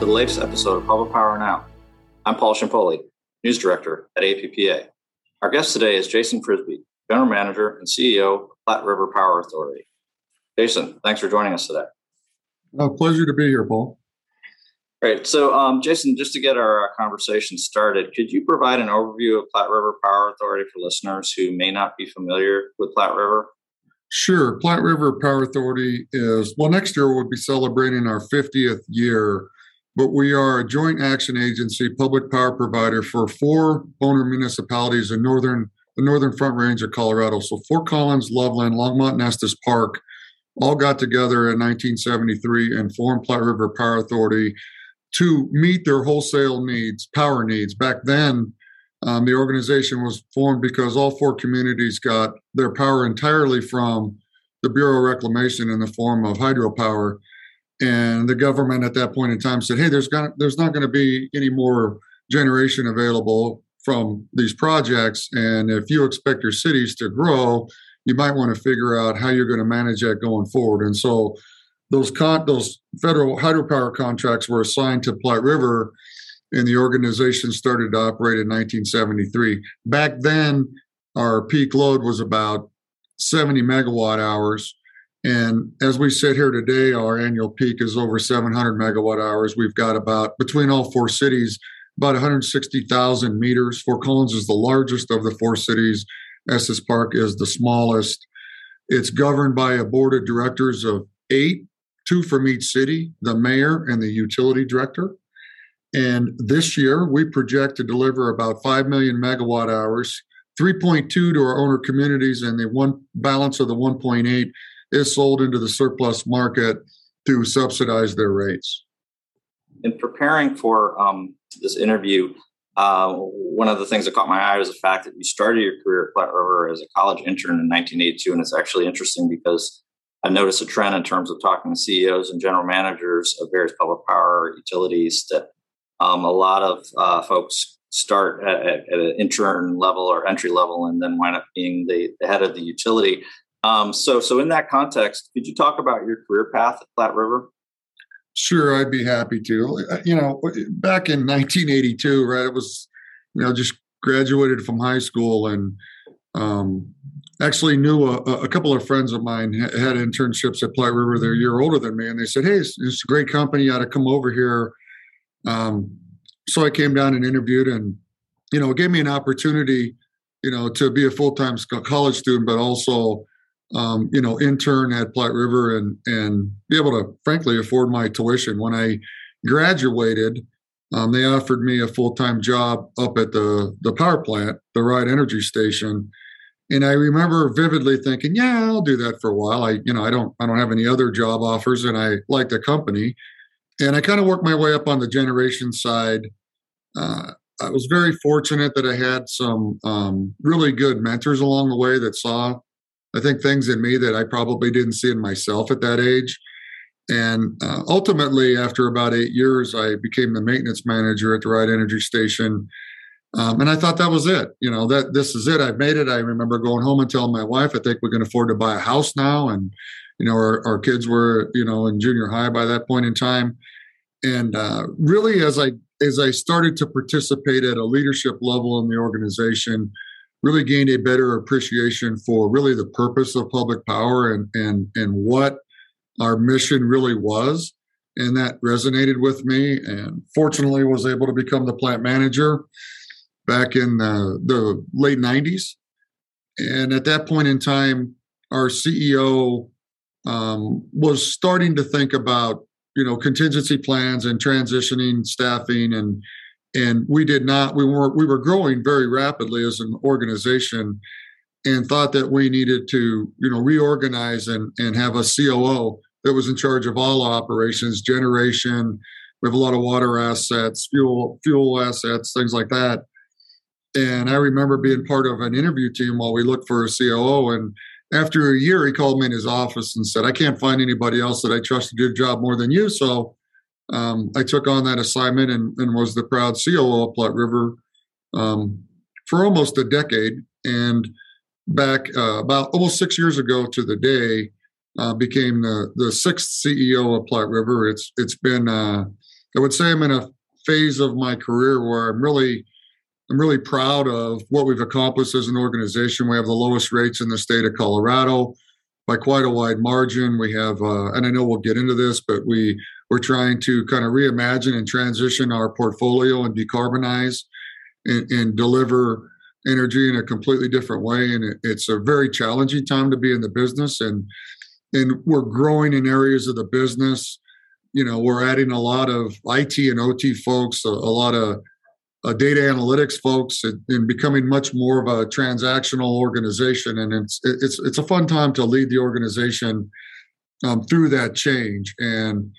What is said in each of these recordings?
to the latest episode of Public Power Now. I'm Paul Ciampoli, News Director at APPA. Our guest today is Jason Frisby, General Manager and CEO of Platte River Power Authority. Jason, thanks for joining us today. A pleasure to be here, Paul. Great. So, um, Jason, just to get our uh, conversation started, could you provide an overview of Platte River Power Authority for listeners who may not be familiar with Platte River? Sure. Platte River Power Authority is, well, next year we'll be celebrating our 50th year, but we are a joint action agency, public power provider for four owner municipalities in northern the northern front range of Colorado. So Fort Collins, Loveland, Longmont, and Estes Park all got together in 1973 and formed Platte River Power Authority to meet their wholesale needs, power needs. Back then, um, the organization was formed because all four communities got their power entirely from the Bureau of Reclamation in the form of hydropower. And the government at that point in time said, "Hey, there's got there's not going to be any more generation available from these projects, and if you expect your cities to grow, you might want to figure out how you're going to manage that going forward." And so, those con- those federal hydropower contracts were assigned to Platte River and the organization started to operate in 1973. Back then, our peak load was about 70 megawatt hours. And as we sit here today, our annual peak is over 700 megawatt hours. We've got about, between all four cities, about 160,000 meters. Fort Collins is the largest of the four cities. Estes Park is the smallest. It's governed by a board of directors of eight, two from each city, the mayor and the utility director. And this year, we project to deliver about 5 million megawatt hours, 3.2 to our owner communities, and the one balance of the 1.8 is sold into the surplus market to subsidize their rates. In preparing for um, this interview, uh, one of the things that caught my eye was the fact that you started your career at Platte River as a college intern in 1982. And it's actually interesting because I noticed a trend in terms of talking to CEOs and general managers of various public power utilities that um, a lot of uh, folks start at, at, at, an intern level or entry level and then wind up being the, the head of the utility. Um, so, so in that context, could you talk about your career path at Platte River? Sure, I'd be happy to. Uh, you know, back in 1982, right? It was, you know, just graduated from high school and um, actually knew a, a, couple of friends of mine had internships at Platte River. They're a year older than me, and they said, "Hey, it's, it's a great company. You ought to come over here um, so I came down and interviewed, and you know, it gave me an opportunity, you know, to be a full time college student, but also, um, you know, intern at Platte River and and be able to, frankly, afford my tuition. When I graduated, um, they offered me a full time job up at the the power plant, the Rawhide Energy Station. And I remember vividly thinking, "Yeah, I'll do that for a while." I, you know, I don't, I don't have any other job offers, and I like the company and I kind of worked my way up on the generation side. Uh, I was very fortunate that I had some um, really good mentors along the way that saw, I think, things in me that I probably didn't see in myself at that age. And uh, ultimately, after about eight years, I became the maintenance manager at the Rawhide Energy Station. Um, and I thought that was it. You know, that this is it. I've made it. I remember going home and telling my wife, I think we can afford to buy a house now. And you know, our, our kids were, you know, in junior high by that point in time. And uh, really, as I as I started to participate at a leadership level in the organization, really gained a better appreciation for really the purpose of public power and and and what our mission really was. And that resonated with me and fortunately was able to become the plant manager back in the, the late 90s and at that point in time our ceo um, was starting to think about you know contingency plans and transitioning staffing and and we did not we were we were growing very rapidly as an organization and thought that we needed to you know reorganize and and have a COO that was in charge of all operations generation. We have a lot of water assets fuel fuel assets things like that. And i remember being part of an interview team while we looked for a COO and after a year, he called me in his office and said, I can't find anybody else that I trust to do the job more than you. So um, I took on that assignment and, and, was the proud COO of Platte River um, for almost a decade. And back uh, about almost six years ago to the day, uh, became the, the sixth CEO of Platte River. It's it's been uh, I would say I'm in a phase of my career where I'm really I'm really proud of what we've accomplished as an organization. We have the lowest rates in the state of Colorado by quite a wide margin. We have, uh, and I know we'll get into this, but we we're trying to kind of reimagine and transition our portfolio and decarbonize and, and deliver energy in a completely different way. And it, it's a very challenging time to be in the business, and and we're growing in areas of the business. You know, we're adding a lot of IT and OT folks, a, a lot of uh, data analytics folks and, and, becoming much more of a transactional organization. And it's it's it's a fun time to lead the organization um, through that change. And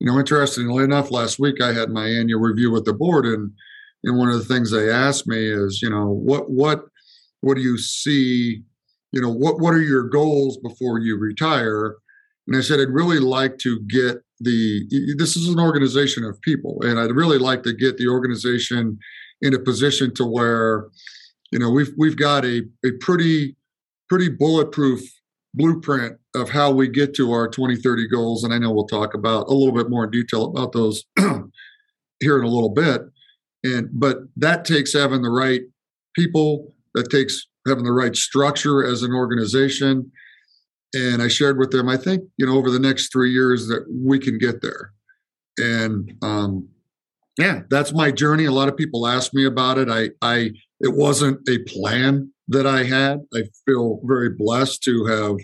you know interestingly enough last week i had my annual review with the board and and one of the things they asked me is you know what what what do you see you know what what are your goals before you retire? And i said i'd really like to get the this is an organization of people and i'd really like to get the organization in a position to where you know we've we've got a, a pretty pretty bulletproof blueprint of how we get to our 2030 goals and i know we'll talk about a little bit more in detail about those here in a little bit and but that takes having the right people that takes having the right structure as an organization and I shared with them, I think, you know, over the next three years that we can get there. And um, yeah, that's my journey. A lot of people ask me about it. I, I, it wasn't a plan that I had. I feel very blessed to have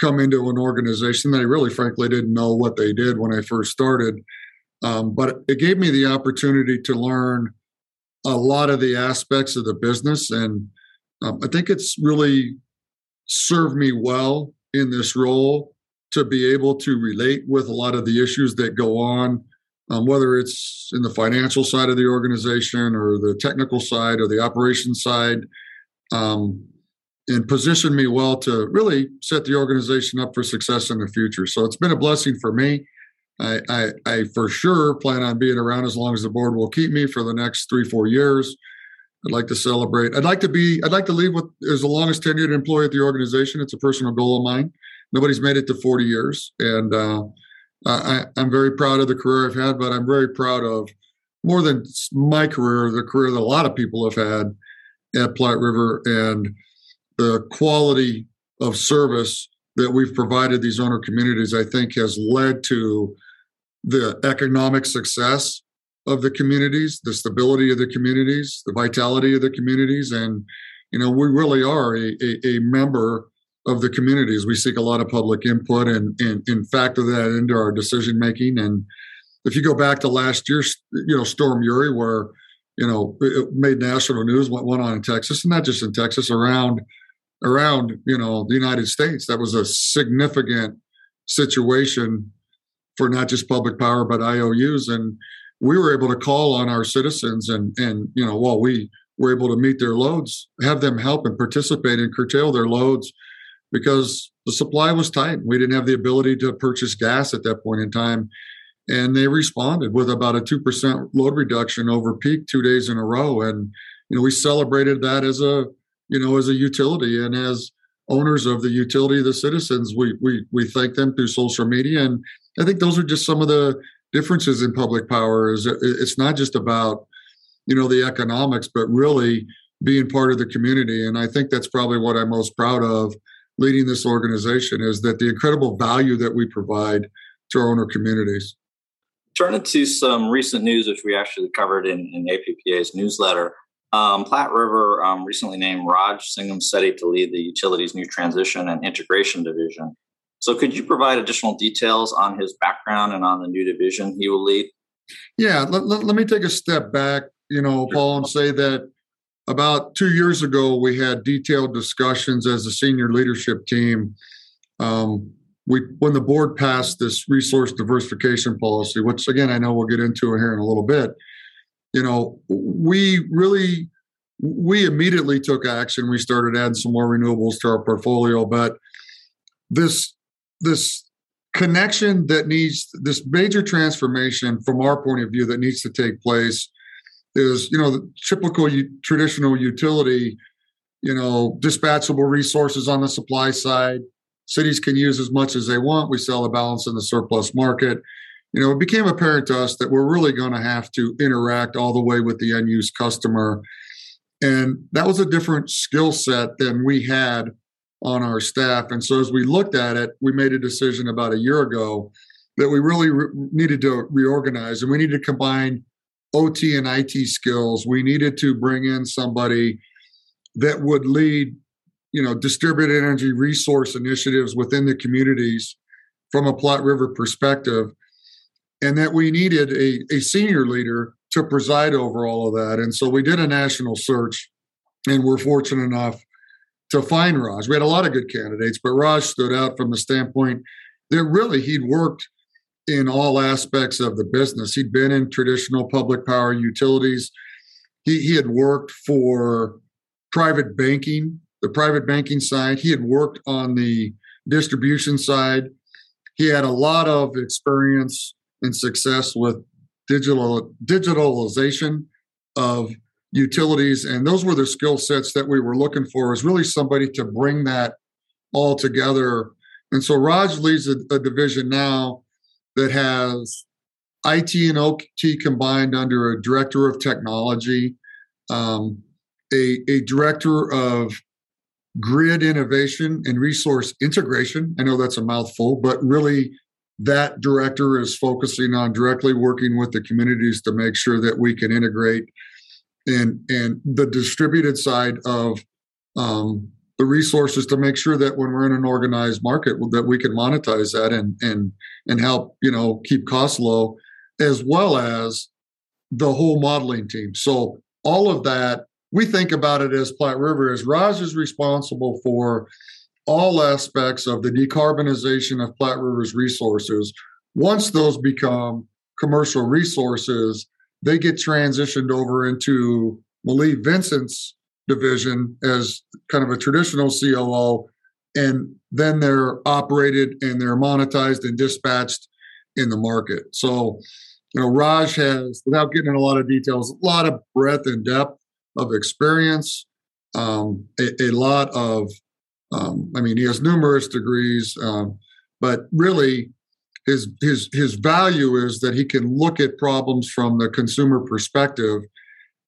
come into an organization that I really, frankly, didn't know what they did when I first started. Um, but it gave me the opportunity to learn a lot of the aspects of the business. And um, I think it's really served me well in this role to be able to relate with a lot of the issues that go on, um, whether it's in the financial side of the organization or the technical side or the operations side, um, and position me well to really set the organization up for success in the future. So it's been a blessing for me. I, I, I for sure plan on being around as long as the board will keep me for the next three, four years. I'd like to celebrate. I'd like to be. I'd like to leave with as the longest tenured employee at the organization. It's a personal goal of mine. Nobody's made it to 40 years, and uh, I, I'm very proud of the career I've had. But I'm very proud of more than my career, the career that a lot of people have had at Platte River, and the quality of service that we've provided these owner communities. I think has led to the economic success of the communities, the stability of the communities, the vitality of the communities, and you know we really are a, a, a member of the communities. We seek a lot of public input and, and, and factor that into our decision making. And if you go back to last year's, you know, Storm Uri, where you know it made national news, what went on in Texas, and not just in Texas, around around you know the United States, that was a significant situation for not just public power but IOUs and we were able to call on our citizens and and you know while we were able to meet their loads have them help and participate and curtail their loads because the supply was tight. We didn't have the ability to purchase gas at that point in time. And they responded with about a 2% load reduction over peak two days in a row. And you know we celebrated that as a you know as a utility and as owners of the utility the citizens we we we thank them through social media. And i think those are just some of the differences in public power is it's not just about you know the economics but really being part of the community. And i think that's probably what i'm most proud of leading this organization is that the incredible value that we provide to our owner communities. Turning to some recent news which we actually covered in, in appa's newsletter um, platte river um, recently named Raj Singam Setti to lead the utilities new transition and integration division so, could you provide additional details on his background and on the new division he will lead? Yeah, let, let, let me take a step back, you know, Paul, and say that about two years ago, we had detailed discussions as a senior leadership team. Um, we, when the board passed this resource diversification policy, which again I know we'll get into here in a little bit, you know, we really we immediately took action. We started adding some more renewables to our portfolio, but this this connection that needs this major transformation from our point of view that needs to take place is you know the typical u- traditional utility you know dispatchable resources on the supply side. Cities can use as much as they want. We sell a balance in the surplus market. You know, it became apparent to us that we're really going to have to interact all the way with the end use customer. And that was a different skill set than we had on our staff. And so as we looked at it, we made a decision about a year ago that we really re- needed to reorganize and we needed to combine OT and IT skills. We needed to bring in somebody that would lead, you know, distributed energy resource initiatives within the communities from a Platte River perspective, and that we needed a, a senior leader to preside over all of that. And so we did a national search, and we're fortunate enough to find Raj. We had a lot of good candidates, but Raj stood out from the standpoint that really he'd worked in all aspects of the business. He'd been in traditional public power utilities. He, he had worked for private banking, the private banking side. He had worked on the distribution side. He had a lot of experience and success with digital digitalization of utilities, and those were the skill sets that we were looking for. Is really somebody to bring that all together. And so Raj leads a, a division now that has IT and OT combined under a director of technology, um, a, a director of grid innovation and resource integration. I know that's a mouthful, but really that director is focusing on directly working with the communities to make sure that we can integrate and and the distributed side of um, the resources to make sure that when we're in an organized market that we can monetize that and and and help you know keep costs low as well as the whole modeling team. So all of that we think about it as platte river as raj is responsible for all aspects of the decarbonization of platte river's resources. Once those become commercial resources they get transitioned over into Melie Vincent's division as kind of a traditional COO, and then they're operated and they're monetized and dispatched in the market. So, you know, Raj has, without getting into a lot of details, a lot of breadth and depth of experience, um, a, a, lot of, um, I mean, he has numerous degrees, um, but really his his his value is that he can look at problems from the consumer perspective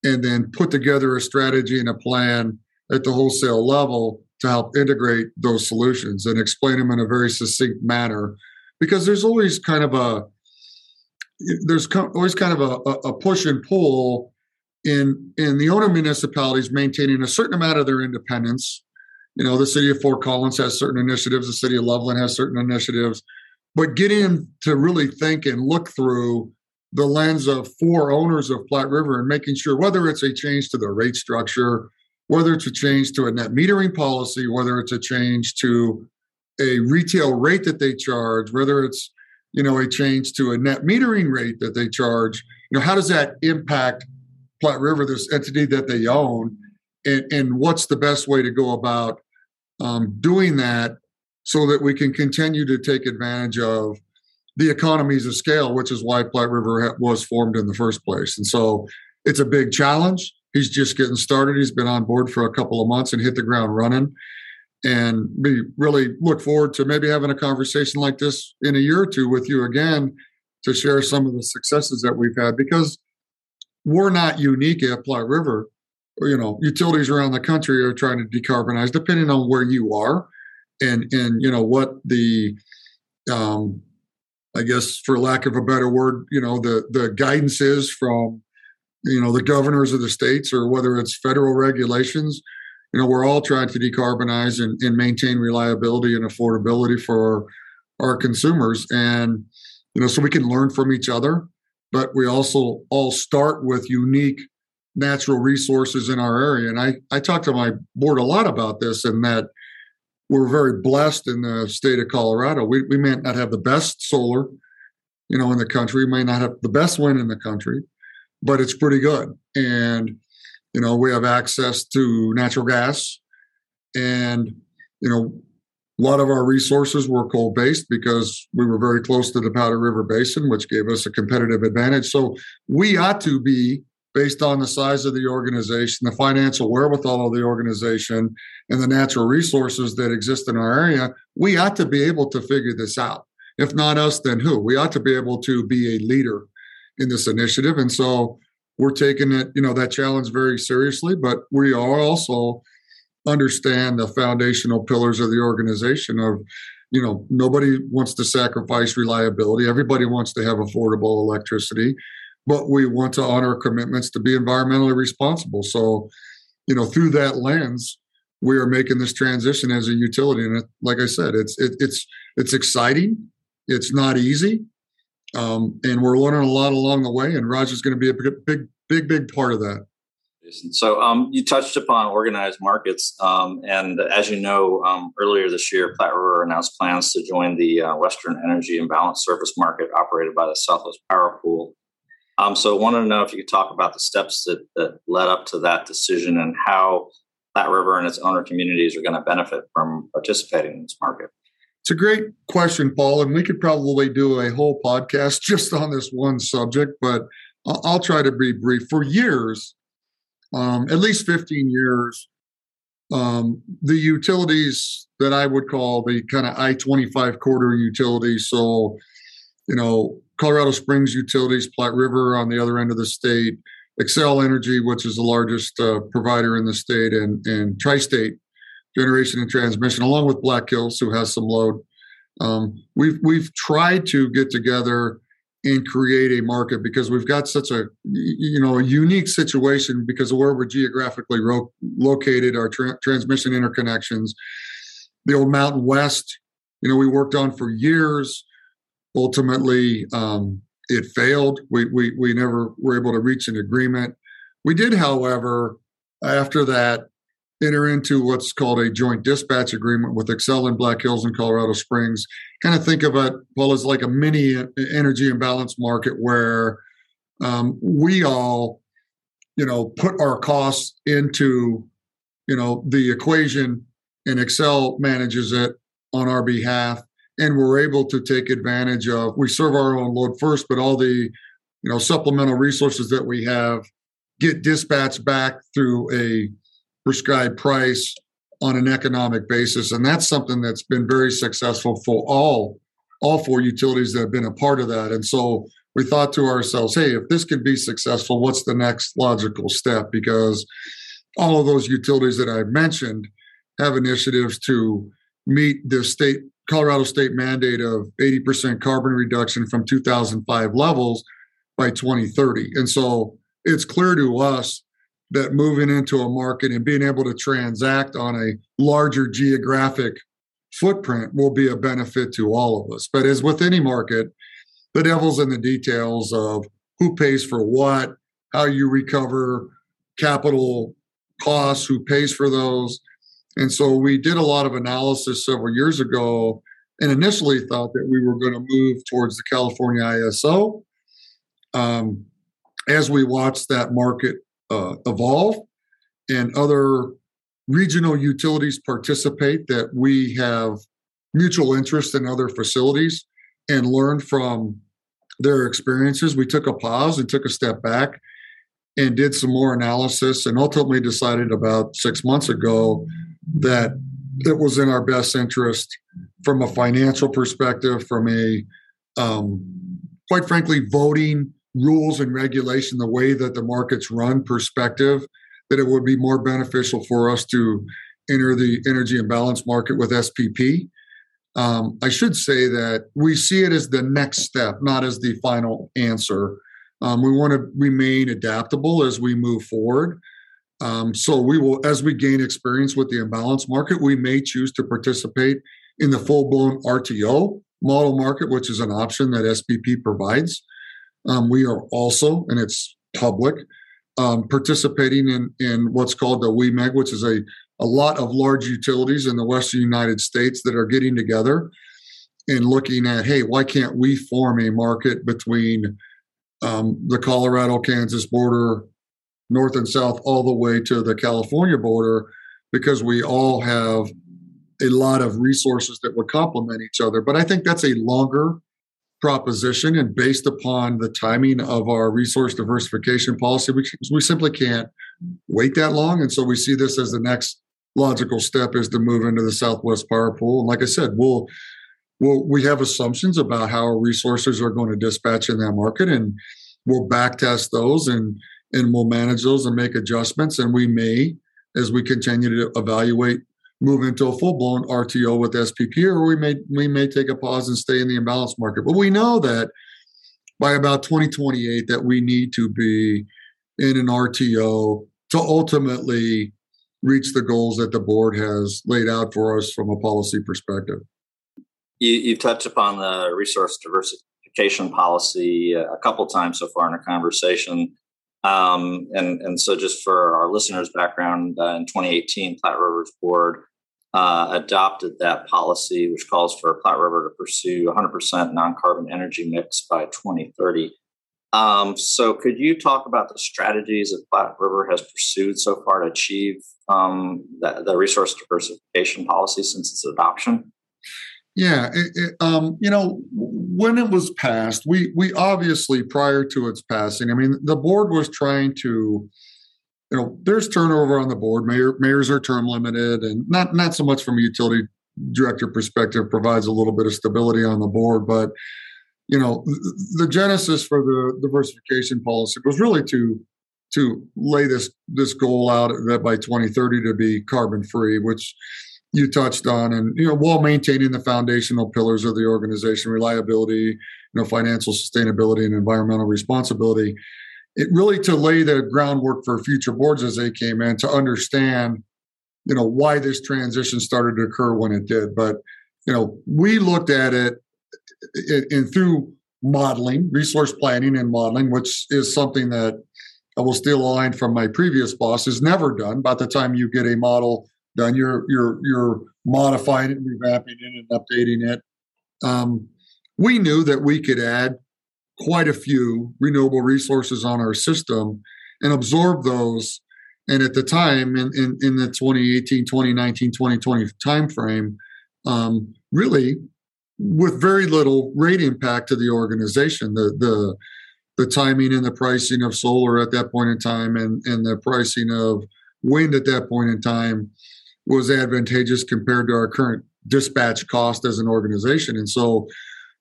and then put together a strategy and a plan at the wholesale level to help integrate those solutions and explain them in a very succinct manner. Because there's always kind of a there's always kind of a, a push and pull in in the owner municipalities maintaining a certain amount of their independence. You know the city of fort collins has certain initiatives the city of loveland has certain initiatives but getting to really think and look through the lens of four owners of Platte River and making sure whether it's a change to the rate structure, whether it's a change to a net metering policy, whether it's a change to a retail rate that they charge, whether it's you know a change to a net metering rate that they charge, you know how does that impact Platte River, this entity that they own, and, and what's the best way to go about um, doing that so that we can continue to take advantage of the economies of scale, which is why Platte River was formed in the first place. And so it's a big challenge. He's just getting started. He's been on board for a couple of months and hit the ground running. And we really look forward to maybe having a conversation like this in a year or two with you again to share some of the successes that we've had because we're not unique at Platte River. You know, utilities around the country are trying to decarbonize depending on where you are and and you know what the um, I guess for lack of a better word, you know, the the guidance is from you know the governors of the states or whether it's federal regulations. You know, we're all trying to decarbonize and, and maintain reliability and affordability for our consumers, and you know, so we can learn from each other. But we also all start with unique natural resources in our area. And I I talk to my board a lot about this, and that we're very blessed in the state of Colorado. We, we may not have the best solar, you know, in the country. We may not have the best wind in the country, but it's pretty good. And, you know, we have access to natural gas. And, you know, a lot of our resources were coal based because we were very close to the Powder River Basin, which gave us a competitive advantage. So we ought to be based on the size of the organization, the financial wherewithal of the organization, and the natural resources that exist in our area, we ought to be able to figure this out. if not us, then who? We ought to be able to be a leader in this initiative. And so we're taking it, you know, that challenge very seriously, but we are also understand the foundational pillars of the organization of you know nobody wants to sacrifice reliability everybody wants to have affordable electricity but we want to honor commitments to be environmentally responsible. So you know through that lens we are making this transition as a utility. And it, like i said it's it, it's it's exciting. It's not easy. Um, and we're learning a lot along the way and Raj's going to be a big big big big part of that. So um, you touched upon organized markets, um, and as you know, um, earlier this year, Platte River announced plans to join the uh, Western Energy Imbalance Service Market operated by the Southwest Power Pool. Um, so, I wanted to know if you could talk about the steps that, that led up to that decision and how Platte River and its owner communities are going to benefit from participating in this market. It's a great question, Paul, and we could probably do a whole podcast just on this one subject, but I'll try to be brief. For years, um, at least 15 years, um, the utilities that I would call the kind of I 25 corridor utilities. So, you know, Colorado Springs Utilities, Platte River on the other end of the state, Xcel Energy, which is the largest uh, provider in the state, and, and Tri State Generation and Transmission, along with Black Hills, who has some load. Um, we've we've tried to get together and create a market because we've got such a you know a unique situation because of where we're geographically ro- located our tra- transmission interconnections the old mountain west you know we worked on for years ultimately um, it failed we, we we never were able to reach an agreement we did however after that enter into what's called a joint dispatch agreement with Xcel in Black Hills and Colorado Springs. Kind of think of it, well, as like a mini energy imbalance market where um, we all, you know, put our costs into, you know, the equation and Xcel manages it on our behalf. And we're able to take advantage of, we serve our own load first, but all the, you know, supplemental resources that we have get dispatched back through a prescribed price on an economic basis. And that's something that's been very successful for all all four utilities that have been a part of that. And so we thought to ourselves, hey, if this could be successful, what's the next logical step? Because all of those utilities that I mentioned have initiatives to meet the state Colorado state mandate of 80% carbon reduction from 2005 levels by 2030. And so it's clear to us that moving into a market and being able to transact on a larger geographic footprint will be a benefit to all of us. But as with any market, the devil's in the details of who pays for what, how you recover capital costs, who pays for those. And so we did a lot of analysis several years ago and initially thought that we were going to move towards the California ISO. Um, as we watched that market uh, evolve and other regional utilities participate that we have mutual interest in other facilities and learn from their experiences we took a pause and took a step back and did some more analysis and ultimately decided about six months ago that it was in our best interest from a financial perspective from a um, quite frankly voting rules and regulation, the way that the markets run perspective, that it would be more beneficial for us to enter the energy imbalance market with SPP. Um, I should say that we see it as the next step, not as the final answer. Um, we want to remain adaptable as we move forward. Um, so we will, as we gain experience with the imbalance market, we may choose to participate in the full-blown RTO model market, which is an option that SPP provides. Um, we are also, and it's public, um, participating in, in what's called the WMEG, which is a, a lot of large utilities in the Western United States that are getting together and looking at, hey, why can't we form a market between um, the Colorado Kansas border, north and south, all the way to the California border, because we all have a lot of resources that would complement each other. But I think that's a longer proposition and based upon the timing of our resource diversification policy, we, we simply can't wait that long. And so we see this as the next logical step is to move into the Southwest Power Pool. And like I said, we'll we'll, we have assumptions about how our resources are going to dispatch in that market, and we'll backtest those and and we'll manage those and make adjustments. And we may, as we continue to evaluate, move into a full blown RTO with SPP, or we may we may take a pause and stay in the imbalance market. But we know that by about 2028 that we need to be in an RTO to ultimately reach the goals that the board has laid out for us from a policy perspective. You, you touched upon the resource diversification policy uh, a couple times so far in our conversation. Um, and, and so, just for our listeners' background, uh, in 2018, Platte River's board uh, adopted that policy, which calls for Platte River to pursue 100% non carbon energy mix by 2030. Um, so, could you talk about the strategies that Platte River has pursued so far to achieve um, the, the, resource diversification policy since its adoption? Yeah, it, it, um, you know, when it was passed, we we obviously prior to its passing, I mean, the board was trying to, you know, there's turnover on the board. Mayor mayors are term limited, and not not so much from a utility director perspective provides a little bit of stability on the board, but you know, the genesis for the diversification policy was really to to lay this this goal out that by 2030 to be carbon free, which you touched on, and you know, while maintaining the foundational pillars of the organization, reliability, you know, financial sustainability, and environmental responsibility. It really to lay the groundwork for future boards as they came in to understand, you know, why this transition started to occur when it did. But you know, we looked at it and through modeling, resource planning and modeling, which is something that I will steal a line from my previous boss, is never done. By the time you get a model done, you're you're you're modifying it, revamping it, and updating it. Um, we knew that we could add quite a few renewable resources on our system and absorb those. And at the time, in, in, in the 2018, 2019, 2020 timeframe, um, really with very little rate impact to the organization. The the the timing and the pricing of solar at that point in time and, and the pricing of wind at that point in time was advantageous compared to our current dispatch cost as an organization. And so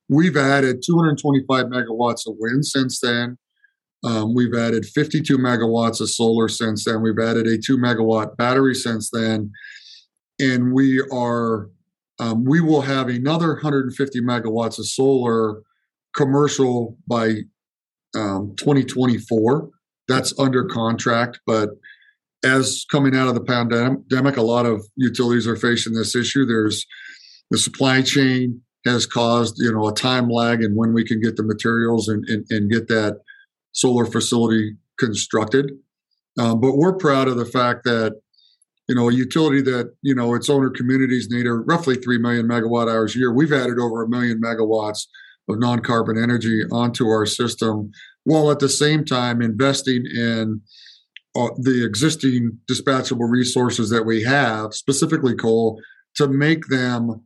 we've added 225 megawatts of wind since then. Um, we've added 52 megawatts of solar since then. We've added a two megawatt battery since then. And we are um, we will have another 150 megawatts of solar commercial by um, 2024. That's under contract, but as coming out of the pandemic, a lot of utilities are facing this issue. There's the supply chain has caused you know a time lag in when we can get the materials and, and, and get that solar facility constructed. Um, but we're proud of the fact that you know, a utility that, you know, its owner communities need are roughly 3 million megawatt hours a year. We've added over a million megawatts of non carbon energy onto our system while at the same time investing in uh, the existing dispatchable resources that we have, specifically coal, to make them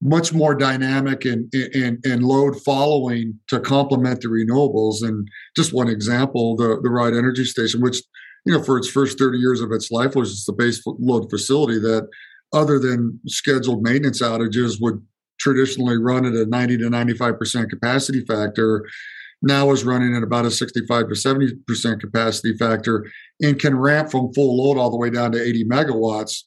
much more dynamic and, and, and load following to complement the renewables. And just one example, the, the Rawhide Energy Station, which you know, for its first 30 years of its life was just a base load facility that, other than scheduled maintenance outages, would traditionally run at a 90 to 95% capacity factor. Now is running at about a 65 to 70% capacity factor and can ramp from full load all the way down to 80 megawatts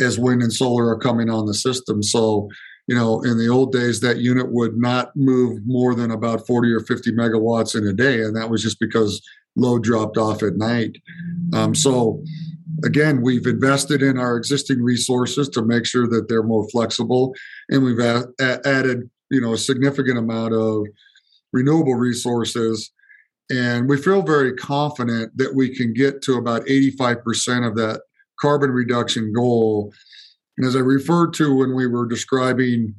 as wind and solar are coming on the system. So, you know, in the old days, that unit would not move more than about 40 or 50 megawatts in a day. And that was just because load dropped off at night. Um, so again, we've invested in our existing resources to make sure that they're more flexible, and we've a- a- added you know a significant amount of renewable resources. And we feel very confident that we can get to about 85% of that carbon reduction goal. And as I referred to when we were describing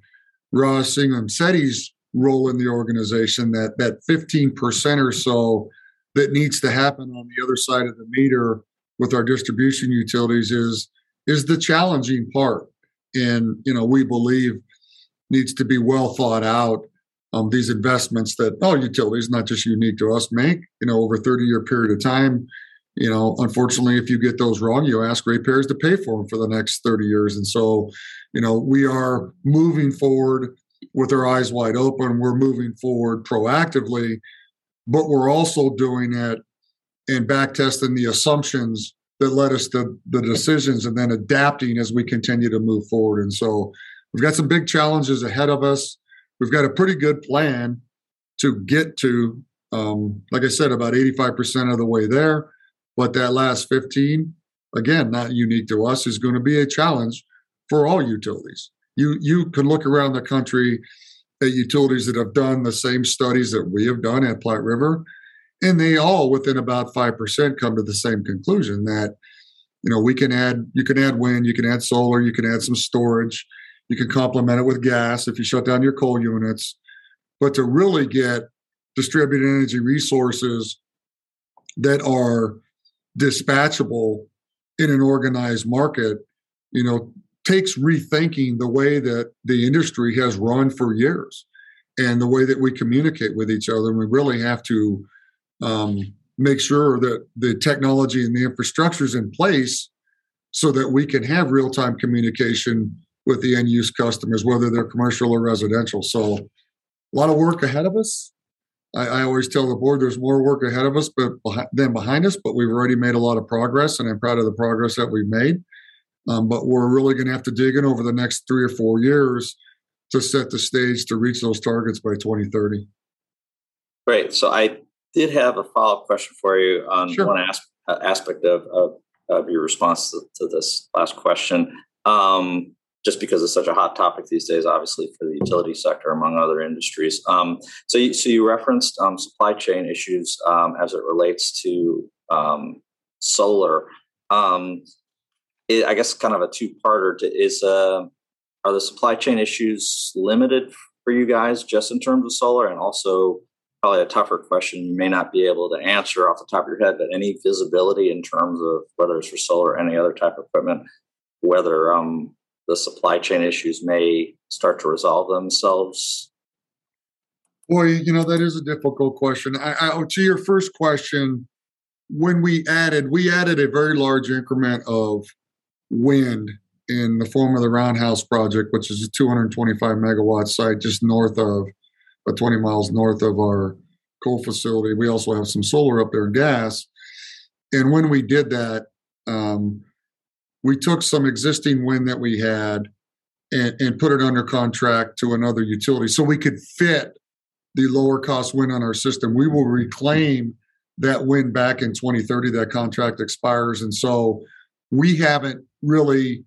Raj Singam Setti's role in the organization, that that 15% or so that needs to happen on the other side of the meter with our distribution utilities is is the challenging part and you know we believe needs to be well thought out um, these investments that all utilities not just unique to us make you know over 30 year period of time you know unfortunately if you get those wrong you ask ratepayers to pay for them for the next 30 years and so you know we are moving forward with our eyes wide open. We're moving forward proactively, but we're also doing it and back testing the assumptions that led us to the decisions and then adapting as we continue to move forward. And so we've got some big challenges ahead of us. We've got a pretty good plan to get to, um, like I said, about 85% of the way there. But that last 15, again, not unique to us, is going to be a challenge for all utilities. You you can look around the country at utilities that have done the same studies that we have done at Platte River, and they all within about five percent come to the same conclusion that you know we can add you can add wind, you can add solar, you can add some storage, you can complement it with gas if you shut down your coal units, but to really get distributed energy resources that are dispatchable in an organized market, you know, takes rethinking the way that the industry has run for years and the way that we communicate with each other. And we really have to um, make sure that the technology and the infrastructure is in place so that we can have real time communication with the end use customers, whether they're commercial or residential. So, a lot of work ahead of us. I, I always tell the board there's more work ahead of us but than behind us, but we've already made a lot of progress, and I'm proud of the progress that we've made. Um, but we're really going to have to dig in over the next three or four years to set the stage to reach those targets by 2030. Great. So I did have a follow up question for you on sure. one as- aspect of, of, of, your response to, to this last question. Um, just because it's such a hot topic these days, obviously for the utility sector, among other industries. Um, so, you, so you referenced um, supply chain issues um, as it relates to um, solar. Um, it, I guess kind of a two parter is uh, are the supply chain issues limited for you guys just in terms of solar and also probably a tougher question you may not be able to answer off the top of your head but any visibility in terms of whether it's for solar or any other type of equipment whether um, the supply chain issues may start to resolve themselves Boy, you know that is a difficult question. I, I, to your first question, when we added, we added a very large increment of wind in the form of the Roundhouse project, which is a 225 megawatt site just north of, uh, 20 miles north of our coal facility. We also have some solar up there, gas. And when we did that, um, we took some existing wind that we had and, and put it under contract to another utility so we could fit the lower cost wind on our system. We will reclaim that wind back in 2030. That contract expires. And so we haven't really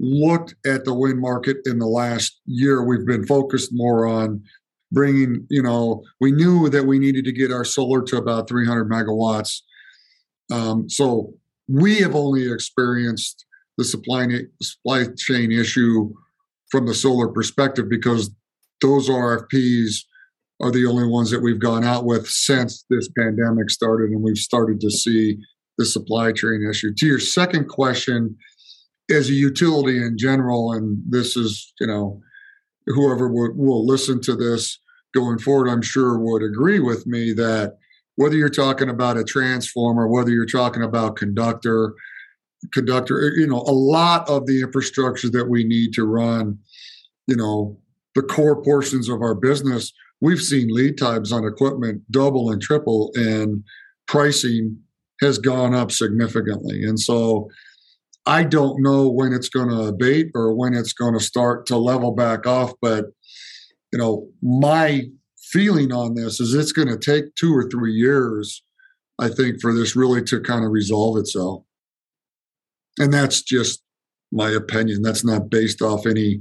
looked at the wind market in the last year. We've been focused more on bringing, you know, we knew that we needed to get our solar to about 300 megawatts. Um, so we have only experienced the supply, supply chain issue from the solar perspective because those RFPs are the only ones that we've gone out with since this pandemic started and we've started to see the supply chain issue. To your second question, as a utility in general, and this is, you know, whoever will, will listen to this going forward, I'm sure would agree with me that whether you're talking about a transformer, whether you're talking about conductor, conductor, eh, you know, a lot of the infrastructure that we need to run, you know, the core portions of our business, we've seen lead times on equipment double and triple and pricing has gone up significantly. And so I don't know when it's going to abate or when it's going to start to level back off. But, you know, my feeling on this is it's going to take two or three years, I think, for this really to kind of resolve itself. And that's just my opinion. That's not based off any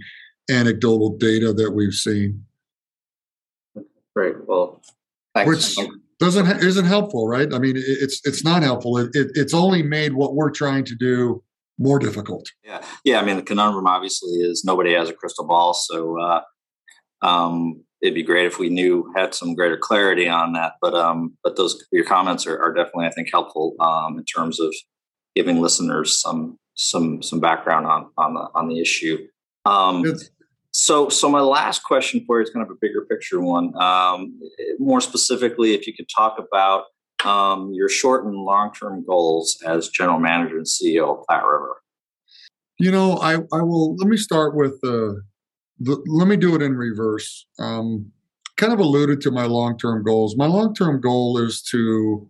anecdotal data that we've seen. Great. Well, thanks. Which, doesn't isn't helpful, right? I mean, it's it's not helpful. It, it, it's only made what we're trying to do more difficult. Yeah, yeah. I mean, the conundrum obviously is nobody has a crystal ball, so uh, um, it'd be great if we knew had some greater clarity on that. But um, but those your comments are, are definitely, I think, helpful um, in terms of giving listeners some some some background on on the on the issue. Um, so, so my last question for you is kind of a bigger picture one. Um, more specifically, if you could talk about um, your short and long term goals as general manager and CEO of Platte River. You know, I, I will. Let me start with uh, the, let me do it in reverse. Um, kind of alluded to my long term goals. My long term goal is to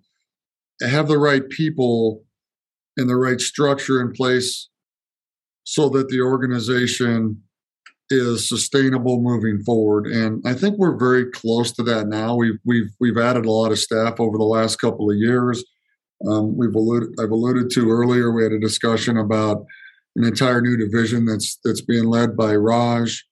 have the right people and the right structure in place so that the organization is sustainable moving forward. And I think we're very close to that now. We've we've we've added a lot of staff over the last couple of years. Um, we've alluded I've alluded to earlier. We had a discussion about an entire new division that's that's being led by Raj.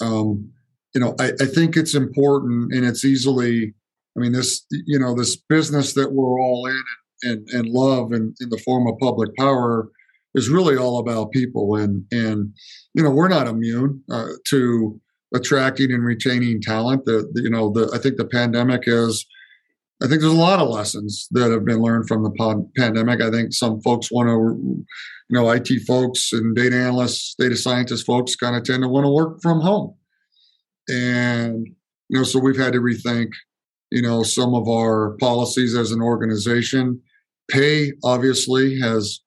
Um, you know, I, I think it's important and it's easily. I mean, this you know this business that we're all in and and, and love in, in the form of public power is really all about people and and you know we're not immune uh, to attracting and retaining talent the, the, you know the i think the pandemic is i think there's a lot of lessons that have been learned from the pod, pandemic. I think some folks want to you know it folks and data analysts data scientists folks kind of tend to want to work from home. And you know so we've had to rethink you know some of our policies as an organization. Pay obviously has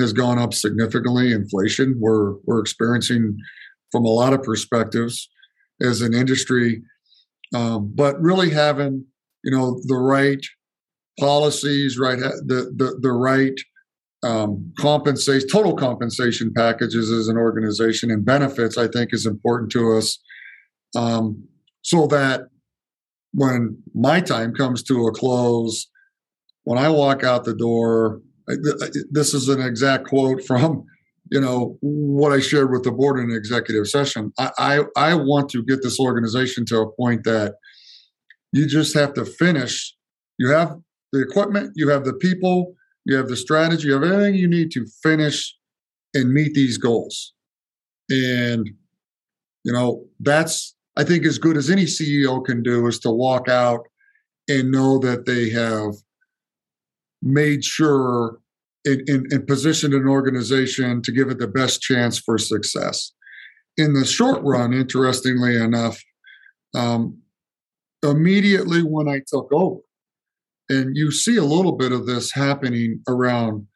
has gone up significantly. Inflation we're we're experiencing from a lot of perspectives as an industry, um, but really having you know the right policies, right the the the right um, compensation, total compensation packages as an organization and benefits, I think is important to us, um, so that when my time comes to a close, when I walk out the door, this is an exact quote from you know what I shared with the board in an executive session. I, I, I want to get this organization to a point that you just have to finish. You have the equipment, you have the people, you have the strategy, you have everything you need to finish and meet these goals. And you know that's I think as good as any CEO can do is to walk out and know that they have made sure and, positioned an organization to give it the best chance for success. In the short run, interestingly enough, um, immediately when I took over, and you see a little bit of this happening around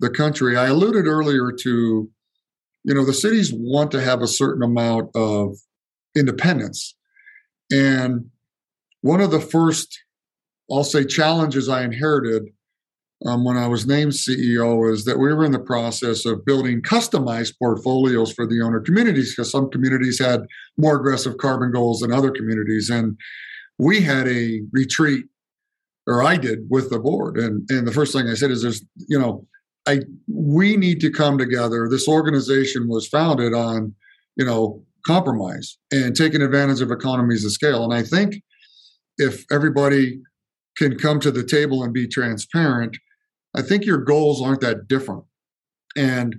the country. I alluded earlier to, you know, the cities want to have a certain amount of independence. And one of the first, I'll say, challenges I inherited um, when I was named CEO is that we were in the process of building customized portfolios for the owner communities because some communities had more aggressive carbon goals than other communities. And we had a retreat, or I did with the board. And, and the first thing I said is there's, you know, I we need to come together. This organization was founded on, you know, compromise and taking advantage of economies of scale. And I think if everybody can come to the table and be transparent, I think your goals aren't that different. And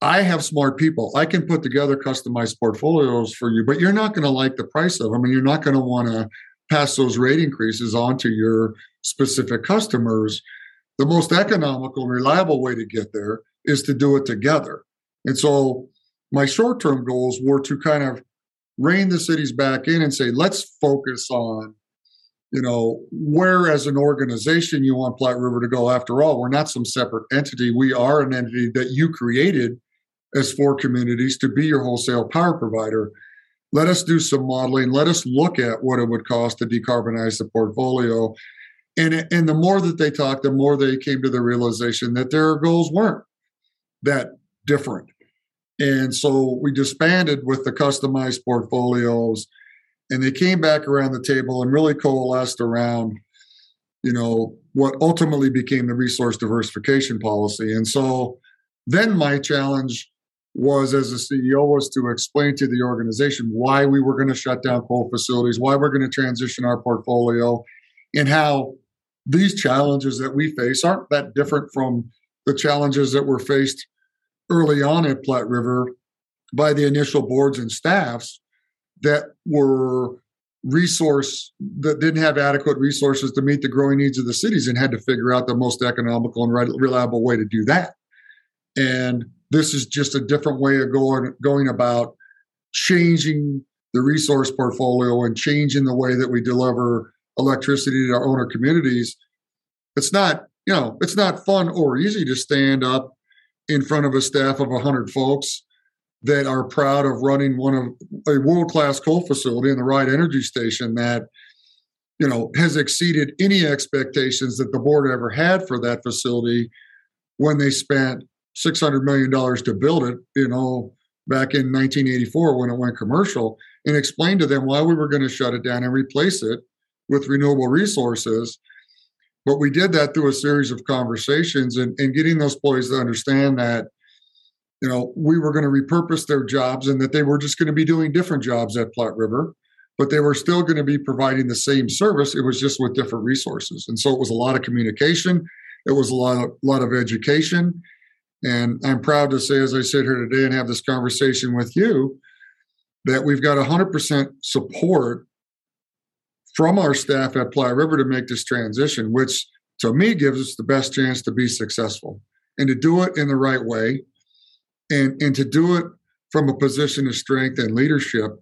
I have smart people. I can put together customized portfolios for you, but you're not going to like the price of them and you're not going to want to pass those rate increases on to your specific customers. The most economical and reliable way to get there is to do it together. And so my short term goals were to kind of rein the cities back in and say, let's focus on you know, where as an organization you want Platte River to go. After all, we're not some separate entity. We are an entity that you created as four communities to be your wholesale power provider. Let us do some modeling. Let us look at what it would cost to decarbonize the portfolio. And, and the more that they talked, the more they came to the realization that their goals weren't that different. And so we disbanded with the customized portfolios and they came back around the table and really coalesced around you know what ultimately became the resource diversification policy and so then my challenge was as a ceo was to explain to the organization why we were going to shut down coal facilities why we're going to transition our portfolio and how these challenges that we face aren't that different from the challenges that were faced early on at platte river by the initial boards and staffs that were resource that didn't have adequate resources to meet the growing needs of the cities and had to figure out the most economical and reliable way to do that. And this is just a different way of going going about changing the resource portfolio and changing the way that we deliver electricity to our owner communities. It's not, you know, it's not fun or easy to stand up in front of a staff of 100 folks that are proud of running one of a world class coal facility in the Rawhide Energy Station that you know has exceeded any expectations that the board ever had for that facility when they spent 600 million dollars to build it you know back in 1984 when it went commercial and explained to them why we were going to shut it down and replace it with renewable resources but we did that through a series of conversations and, and getting those employees to understand that you know, we were going to repurpose their jobs and that they were just going to be doing different jobs at Platte River, but they were still going to be providing the same service. It was just with different resources. And so it was a lot of communication. It was a lot of, lot of education. And I'm proud to say, as I sit here today and have this conversation with you, that we've got 100% support from our staff at Platte River to make this transition, which to me gives us the best chance to be successful and to do it in the right way and and to do it from a position of strength and leadership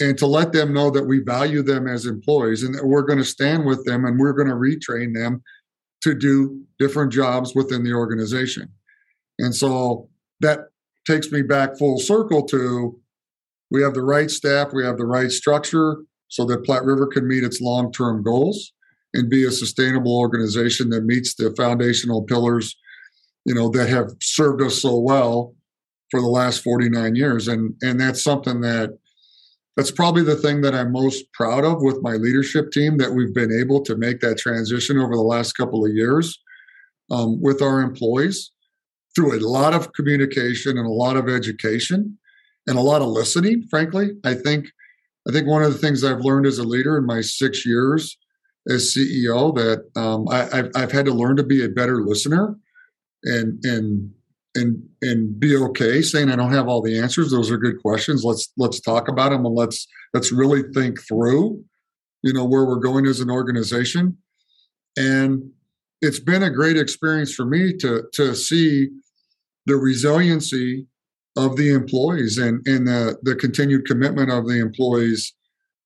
and to let them know that we value them as employees and that we're going to stand with them and we're going to retrain them to do different jobs within the organization. And so that takes me back full circle to we have the right staff, we have the right structure so that Platte River can meet its long term goals and be a sustainable organization that meets the foundational pillars you know that have served us so well for the last 49 years. And and that's something that that's probably the thing that I'm most proud of with my leadership team that we've been able to make that transition over the last couple of years um, with our employees through a lot of communication and a lot of education and a lot of listening frankly i think i think one of the things i've learned as a leader in my six years as ceo that um, I, have I've had to learn to be a better listener and and and and be okay saying I don't have all the answers. Those are good questions. Let's let's talk about them and let's let's really think through, you know, where we're going as an organization. And it's been a great experience for me to to see the resiliency of the employees and and the the continued commitment of the employees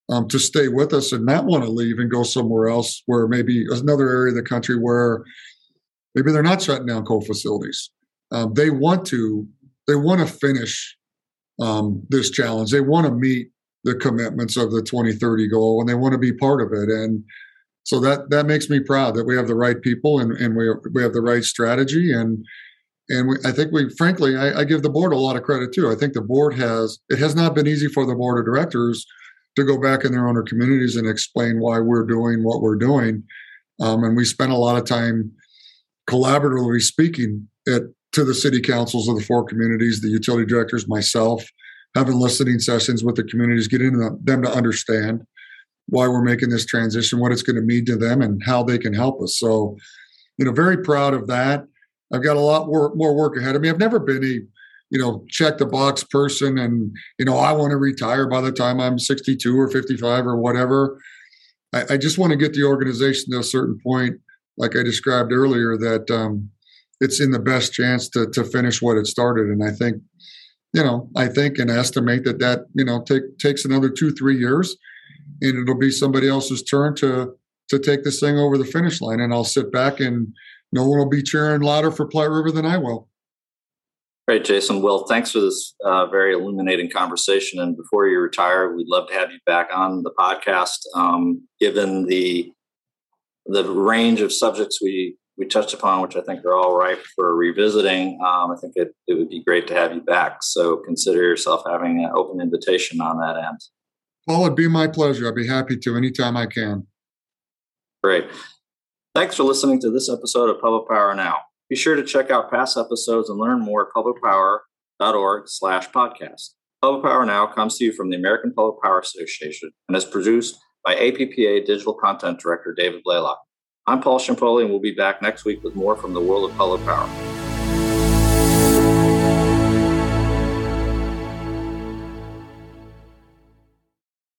um, to stay with us and not want to leave and go somewhere else where maybe another area of the country where maybe they're not shutting down coal facilities um, they want to they want to finish um, this challenge. They want to meet the commitments of the 2030 goal, and they want to be part of it. And so that that makes me proud that we have the right people and, and we we have the right strategy and and we, I think we frankly I, I, give the board a lot of credit too. I think the board has it has not been easy for the board of directors to go back in their own communities and explain why we're doing what we're doing. Um, and we spent a lot of time collaboratively speaking at to the city councils of the four communities, the utility directors, myself, having listening sessions with the communities, getting them to understand why we're making this transition, what it's going to mean to them, and how they can help us. So, you know, very proud of that. I've got a lot more, more work ahead of me. I've never been a, you know, check the box person and, you know, I want to retire by the time I'm 62 or 55 or whatever. I, I just want to get the organization to a certain point, like I described earlier, that um, it's in the best chance to to finish what it started. And I think, you know, I think and estimate that that you know take takes another two three years, and it'll be somebody else's turn to to take this thing over the finish line. And I'll sit back and no one will be cheering louder for Platte River than I will. Great, Jason. Well, thanks for this uh, very illuminating conversation. And before you retire, we'd love to have you back on the podcast. Um, given the the range of subjects we we touched upon, which I think are all ripe for revisiting. Um, I think it, it would be great to have you back. So consider yourself having an open invitation on that end. Well, it'd be my pleasure. I'd be happy to anytime I can. Great. Thanks for listening to this episode of Public Power Now. Be sure to check out past episodes and learn more at publicpower.org slash podcast. Public Power Now comes to you from the American Public Power Association and is produced by APPA Digital Content Director David Blaylock. I'm Paul Ciampoli, and we'll be back next week with more from the world of public power.